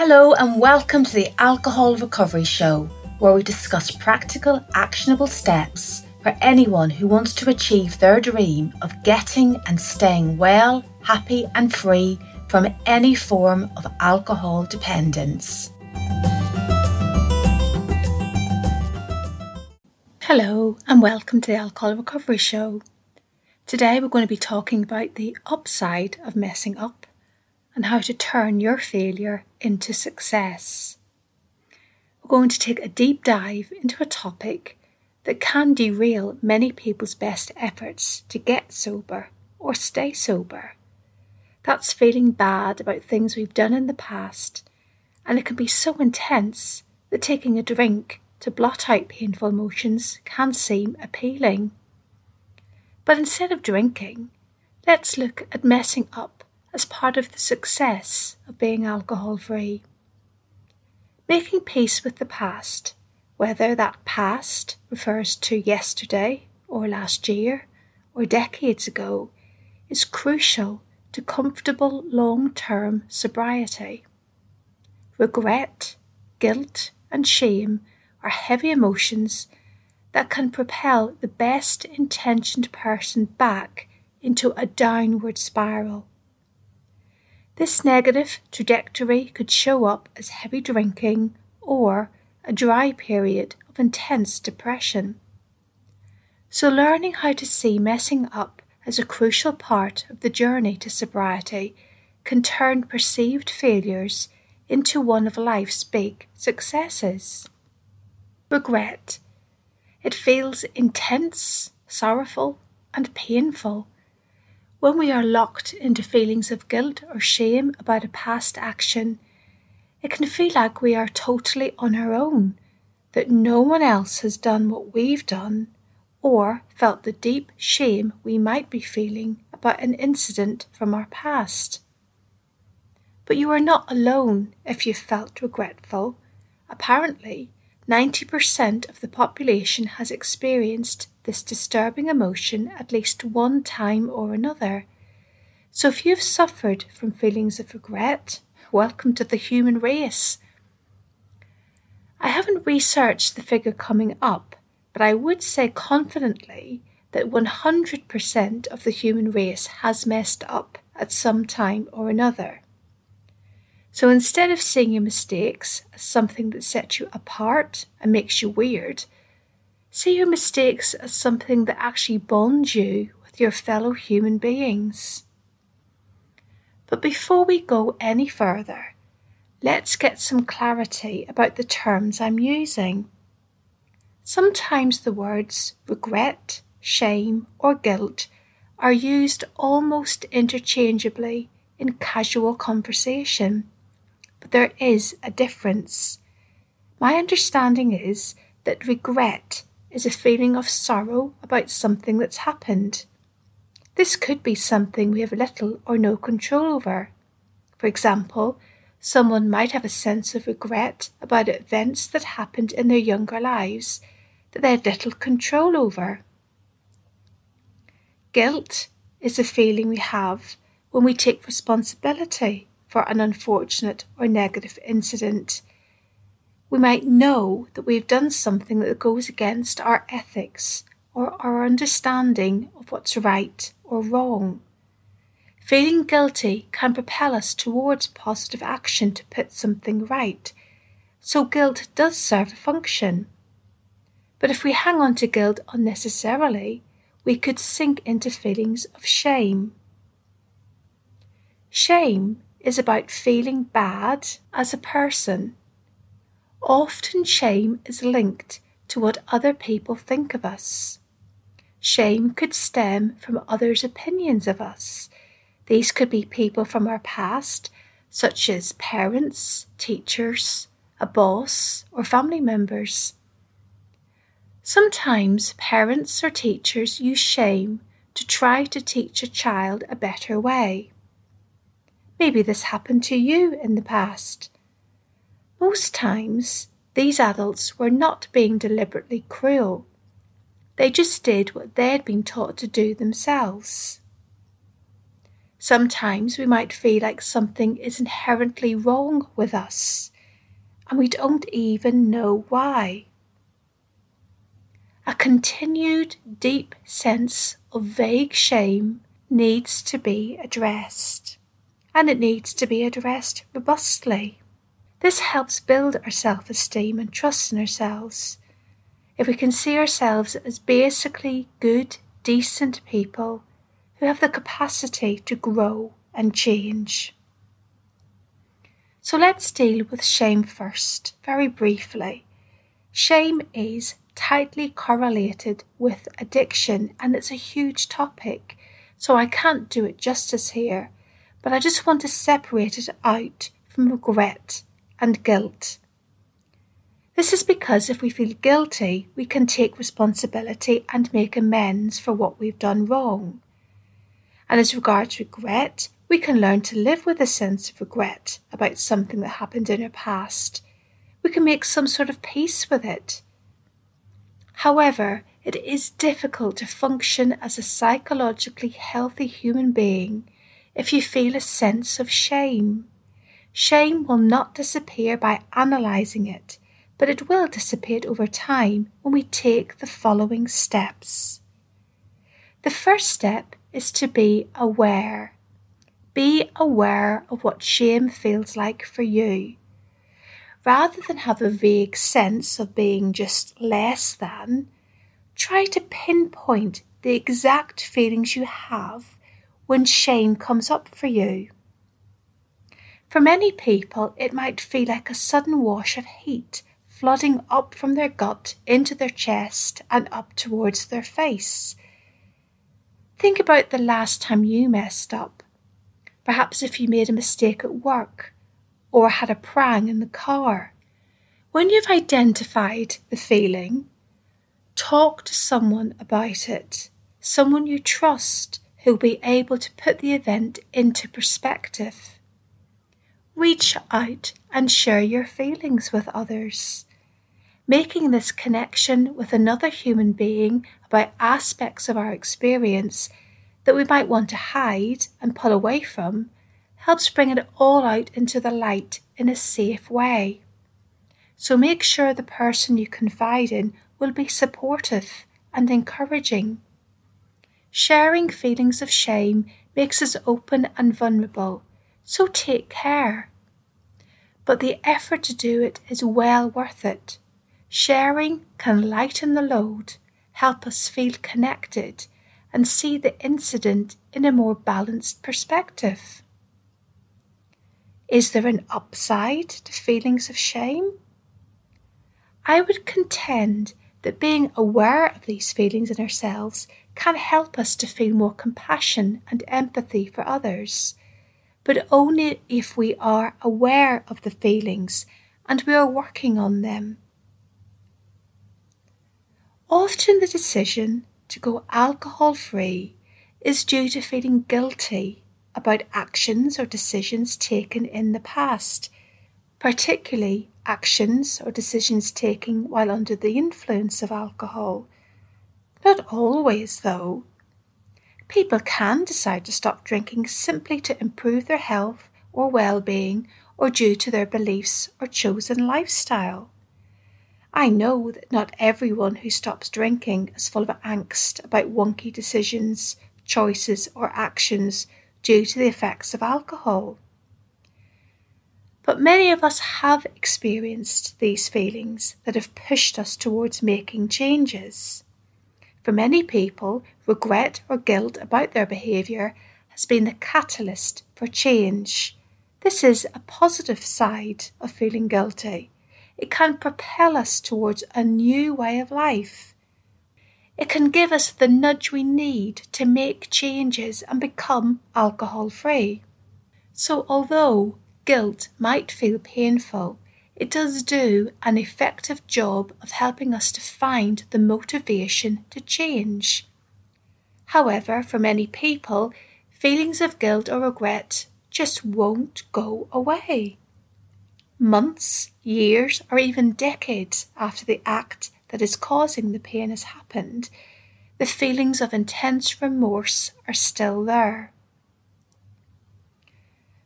Hello, and welcome to the Alcohol Recovery Show, where we discuss practical, actionable steps for anyone who wants to achieve their dream of getting and staying well, happy, and free from any form of alcohol dependence. Hello, and welcome to the Alcohol Recovery Show. Today, we're going to be talking about the upside of messing up and how to turn your failure into success. We're going to take a deep dive into a topic that can derail many people's best efforts to get sober or stay sober. That's feeling bad about things we've done in the past, and it can be so intense that taking a drink to blot out painful emotions can seem appealing. But instead of drinking, let's look at messing up as part of the success of being alcohol free. Making peace with the past, whether that past refers to yesterday or last year or decades ago, is crucial to comfortable long term sobriety. Regret, guilt, and shame are heavy emotions that can propel the best intentioned person back into a downward spiral. This negative trajectory could show up as heavy drinking or a dry period of intense depression. So, learning how to see messing up as a crucial part of the journey to sobriety can turn perceived failures into one of life's big successes regret. It feels intense, sorrowful, and painful. When we are locked into feelings of guilt or shame about a past action, it can feel like we are totally on our own, that no one else has done what we've done, or felt the deep shame we might be feeling about an incident from our past. But you are not alone if you felt regretful. Apparently, 90% of the population has experienced this disturbing emotion at least one time or another. So if you've suffered from feelings of regret, welcome to the human race. I haven't researched the figure coming up, but I would say confidently that 100% of the human race has messed up at some time or another. So instead of seeing your mistakes as something that sets you apart and makes you weird, see your mistakes as something that actually bonds you with your fellow human beings. But before we go any further, let's get some clarity about the terms I'm using. Sometimes the words regret, shame, or guilt are used almost interchangeably in casual conversation but there is a difference. My understanding is that regret is a feeling of sorrow about something that's happened. This could be something we have little or no control over. For example, someone might have a sense of regret about events that happened in their younger lives that they had little control over. Guilt is a feeling we have when we take responsibility for an unfortunate or negative incident. We might know that we've done something that goes against our ethics or our understanding of what's right or wrong. Feeling guilty can propel us towards positive action to put something right, so guilt does serve a function. But if we hang on to guilt unnecessarily, we could sink into feelings of shame. Shame is about feeling bad as a person. Often shame is linked to what other people think of us. Shame could stem from others' opinions of us. These could be people from our past, such as parents, teachers, a boss, or family members. Sometimes parents or teachers use shame to try to teach a child a better way. Maybe this happened to you in the past. Most times, these adults were not being deliberately cruel. They just did what they had been taught to do themselves. Sometimes we might feel like something is inherently wrong with us, and we don't even know why. A continued deep sense of vague shame needs to be addressed, and it needs to be addressed robustly. This helps build our self esteem and trust in ourselves. If we can see ourselves as basically good, decent people who have the capacity to grow and change. So let's deal with shame first, very briefly. Shame is tightly correlated with addiction and it's a huge topic, so I can't do it justice here, but I just want to separate it out from regret and guilt. This is because if we feel guilty, we can take responsibility and make amends for what we've done wrong. And as regards regret, we can learn to live with a sense of regret about something that happened in our past. We can make some sort of peace with it. However, it is difficult to function as a psychologically healthy human being if you feel a sense of shame. Shame will not disappear by analysing it, but it will dissipate over time when we take the following steps. The first step is to be aware. Be aware of what shame feels like for you. Rather than have a vague sense of being just less than, try to pinpoint the exact feelings you have when shame comes up for you. For many people, it might feel like a sudden wash of heat flooding up from their gut into their chest and up towards their face. Think about the last time you messed up. Perhaps if you made a mistake at work or had a prang in the car. When you've identified the feeling, talk to someone about it, someone you trust who'll be able to put the event into perspective. Reach out and share your feelings with others. Making this connection with another human being about aspects of our experience that we might want to hide and pull away from helps bring it all out into the light in a safe way. So make sure the person you confide in will be supportive and encouraging. Sharing feelings of shame makes us open and vulnerable, so take care. But the effort to do it is well worth it. Sharing can lighten the load, help us feel connected, and see the incident in a more balanced perspective. Is there an upside to feelings of shame? I would contend that being aware of these feelings in ourselves can help us to feel more compassion and empathy for others, but only if we are aware of the feelings and we are working on them. Often the decision to go alcohol free is due to feeling guilty about actions or decisions taken in the past, particularly actions or decisions taken while under the influence of alcohol. Not always, though. People can decide to stop drinking simply to improve their health or well being or due to their beliefs or chosen lifestyle. I know that not everyone who stops drinking is full of angst about wonky decisions, choices, or actions due to the effects of alcohol. But many of us have experienced these feelings that have pushed us towards making changes. For many people, regret or guilt about their behaviour has been the catalyst for change. This is a positive side of feeling guilty it can propel us towards a new way of life. It can give us the nudge we need to make changes and become alcohol free. So, although guilt might feel painful, it does do an effective job of helping us to find the motivation to change. However, for many people, feelings of guilt or regret just won't go away months, years, or even decades after the act that is causing the pain has happened, the feelings of intense remorse are still there.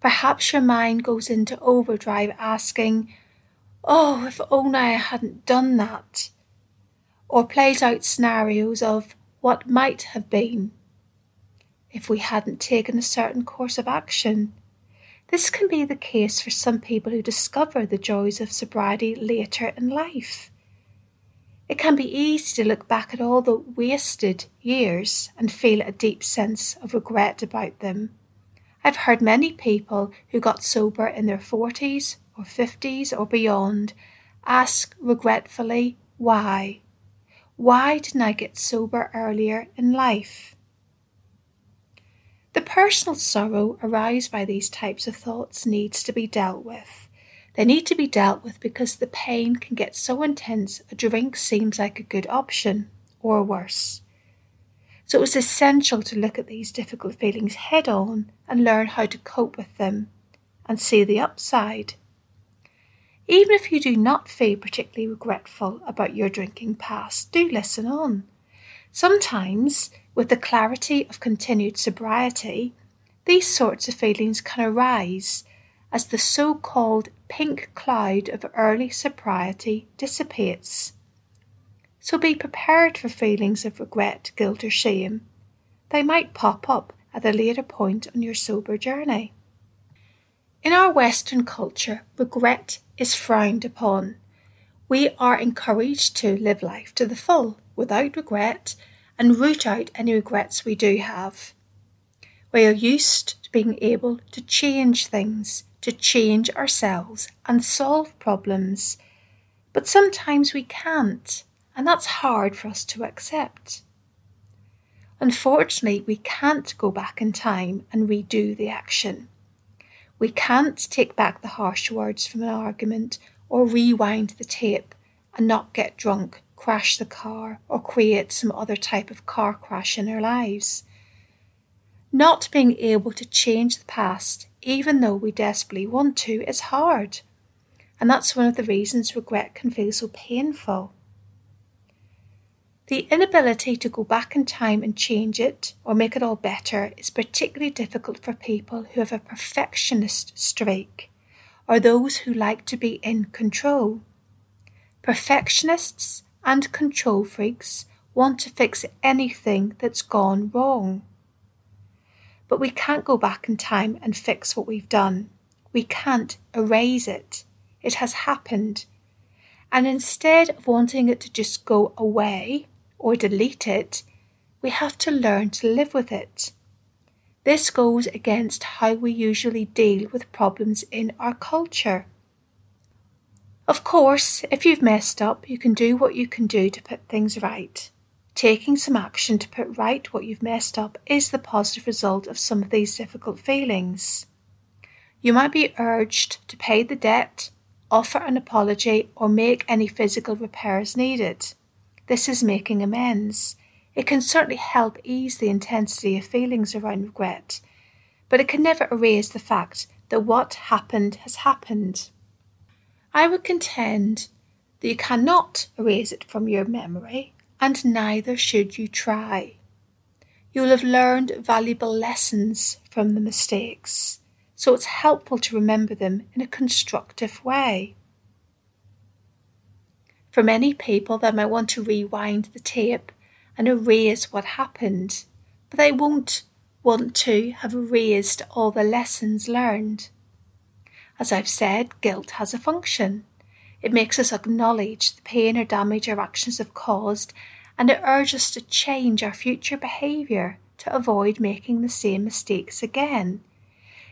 Perhaps your mind goes into overdrive asking, Oh, if only I hadn't done that. Or plays out scenarios of what might have been if we hadn't taken a certain course of action. This can be the case for some people who discover the joys of sobriety later in life. It can be easy to look back at all the wasted years and feel a deep sense of regret about them. I've heard many people who got sober in their 40s or 50s or beyond ask regretfully, why? Why didn't I get sober earlier in life? The personal sorrow aroused by these types of thoughts needs to be dealt with. They need to be dealt with because the pain can get so intense a drink seems like a good option, or worse. So it's essential to look at these difficult feelings head on and learn how to cope with them and see the upside. Even if you do not feel particularly regretful about your drinking past, do listen on. Sometimes, with the clarity of continued sobriety, these sorts of feelings can arise as the so called pink cloud of early sobriety dissipates. So be prepared for feelings of regret, guilt, or shame. They might pop up at a later point on your sober journey. In our Western culture, regret is frowned upon. We are encouraged to live life to the full, without regret, and root out any regrets we do have. We are used to being able to change things, to change ourselves and solve problems, but sometimes we can't, and that's hard for us to accept. Unfortunately, we can't go back in time and redo the action. We can't take back the harsh words from an argument or rewind the tape and not get drunk, crash the car, or create some other type of car crash in our lives. Not being able to change the past, even though we desperately want to, is hard. And that's one of the reasons regret can feel so painful. The inability to go back in time and change it or make it all better is particularly difficult for people who have a perfectionist streak or those who like to be in control. Perfectionists and control freaks want to fix anything that's gone wrong. But we can't go back in time and fix what we've done. We can't erase it. It has happened. And instead of wanting it to just go away, or delete it, we have to learn to live with it. This goes against how we usually deal with problems in our culture. Of course, if you've messed up, you can do what you can do to put things right. Taking some action to put right what you've messed up is the positive result of some of these difficult feelings. You might be urged to pay the debt, offer an apology, or make any physical repairs needed. This is making amends. It can certainly help ease the intensity of feelings around regret, but it can never erase the fact that what happened has happened. I would contend that you cannot erase it from your memory, and neither should you try. You will have learned valuable lessons from the mistakes, so it's helpful to remember them in a constructive way. For many people, they might want to rewind the tape and erase what happened, but they won't want to have erased all the lessons learned. As I've said, guilt has a function. It makes us acknowledge the pain or damage our actions have caused, and it urges us to change our future behaviour to avoid making the same mistakes again.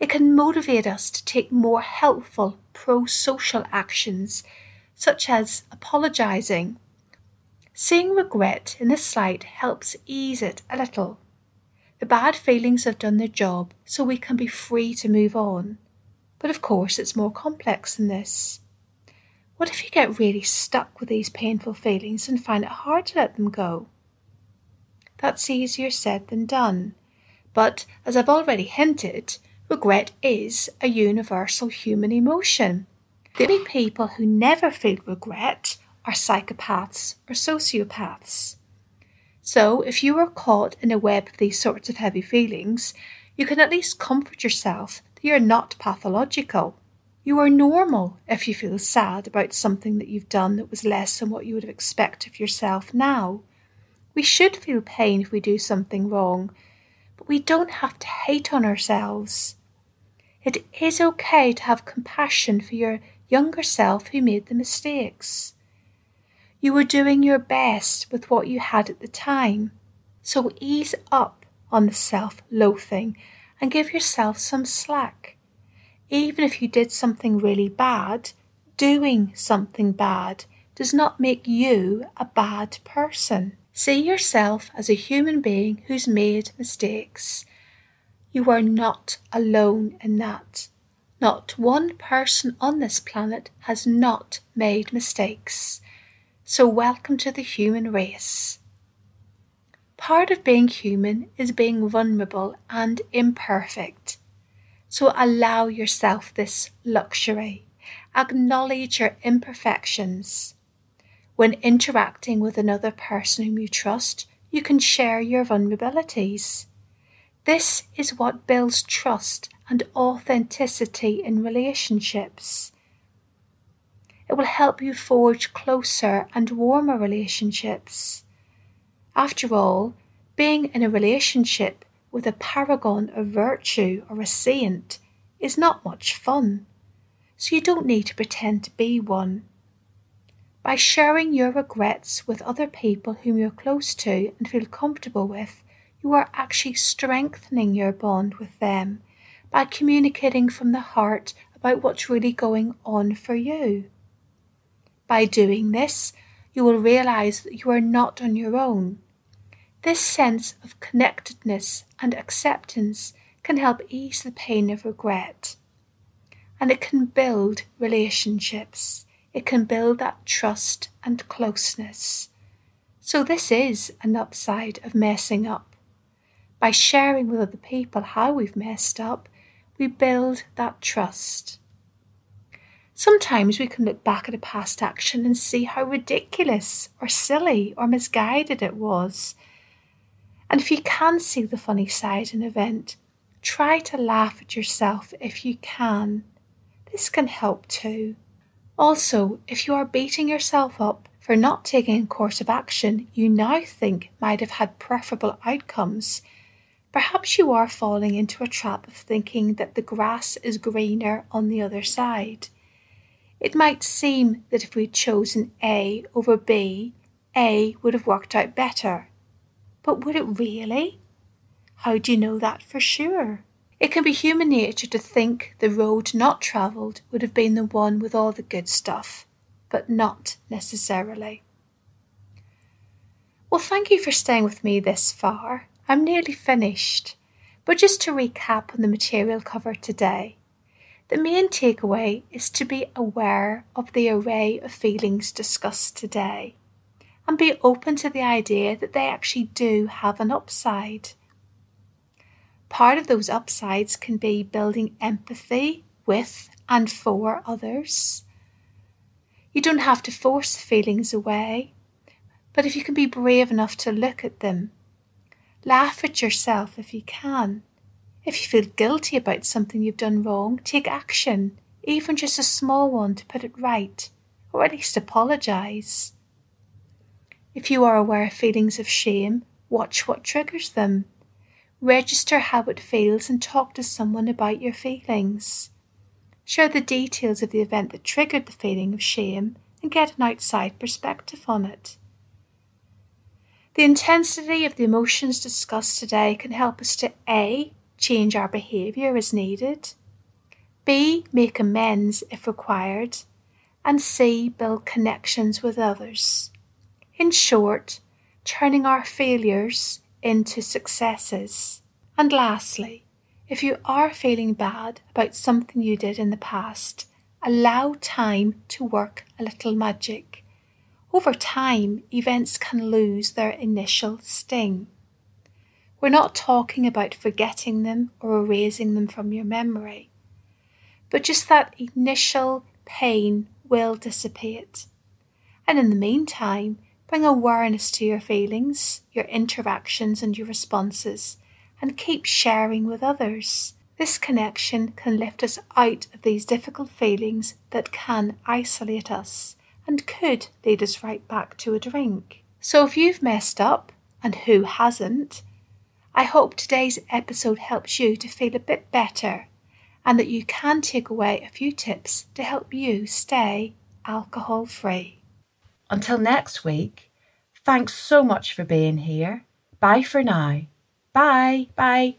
It can motivate us to take more helpful pro social actions such as apologising. Seeing regret in this light helps ease it a little. The bad feelings have done their job, so we can be free to move on. But of course, it's more complex than this. What if you get really stuck with these painful feelings and find it hard to let them go? That's easier said than done. But as I've already hinted, regret is a universal human emotion. The only people who never feel regret are psychopaths or sociopaths. So, if you are caught in a web of these sorts of heavy feelings, you can at least comfort yourself that you're not pathological. You are normal if you feel sad about something that you've done that was less than what you would have expected of yourself now. We should feel pain if we do something wrong, but we don't have to hate on ourselves. It is okay to have compassion for your younger self who made the mistakes. You were doing your best with what you had at the time, so ease up on the self loathing and give yourself some slack. Even if you did something really bad, doing something bad does not make you a bad person. See yourself as a human being who's made mistakes. You are not alone in that. Not one person on this planet has not made mistakes. So, welcome to the human race. Part of being human is being vulnerable and imperfect. So allow yourself this luxury. Acknowledge your imperfections. When interacting with another person whom you trust, you can share your vulnerabilities. This is what builds trust and authenticity in relationships. It will help you forge closer and warmer relationships. After all, being in a relationship with a paragon of virtue or a saint is not much fun, so you don't need to pretend to be one. By sharing your regrets with other people whom you're close to and feel comfortable with, you are actually strengthening your bond with them by communicating from the heart about what's really going on for you. By doing this, you will realize that you are not on your own this sense of connectedness and acceptance can help ease the pain of regret. And it can build relationships. It can build that trust and closeness. So, this is an upside of messing up. By sharing with other people how we've messed up, we build that trust. Sometimes we can look back at a past action and see how ridiculous or silly or misguided it was and if you can see the funny side in an event, try to laugh at yourself if you can. This can help too. Also, if you are beating yourself up for not taking a course of action you now think might have had preferable outcomes, perhaps you are falling into a trap of thinking that the grass is greener on the other side. It might seem that if we'd chosen A over B, A would have worked out better. But would it really? How do you know that for sure? It can be human nature to think the road not travelled would have been the one with all the good stuff, but not necessarily. Well, thank you for staying with me this far. I'm nearly finished. But just to recap on the material covered today, the main takeaway is to be aware of the array of feelings discussed today and be open to the idea that they actually do have an upside. Part of those upsides can be building empathy with and for others. You don't have to force feelings away, but if you can be brave enough to look at them, laugh at yourself if you can. If you feel guilty about something you've done wrong, take action, even just a small one to put it right, or at least apologise. If you are aware of feelings of shame, watch what triggers them. Register how it feels and talk to someone about your feelings. Share the details of the event that triggered the feeling of shame and get an outside perspective on it. The intensity of the emotions discussed today can help us to A. change our behaviour as needed, B. make amends if required, and C. build connections with others. In short, turning our failures into successes. And lastly, if you are feeling bad about something you did in the past, allow time to work a little magic. Over time, events can lose their initial sting. We're not talking about forgetting them or erasing them from your memory, but just that initial pain will dissipate. And in the meantime, Bring awareness to your feelings, your interactions, and your responses, and keep sharing with others. This connection can lift us out of these difficult feelings that can isolate us and could lead us right back to a drink. So if you've messed up, and who hasn't, I hope today's episode helps you to feel a bit better and that you can take away a few tips to help you stay alcohol free. Until next week, thanks so much for being here. Bye for now. Bye. Bye.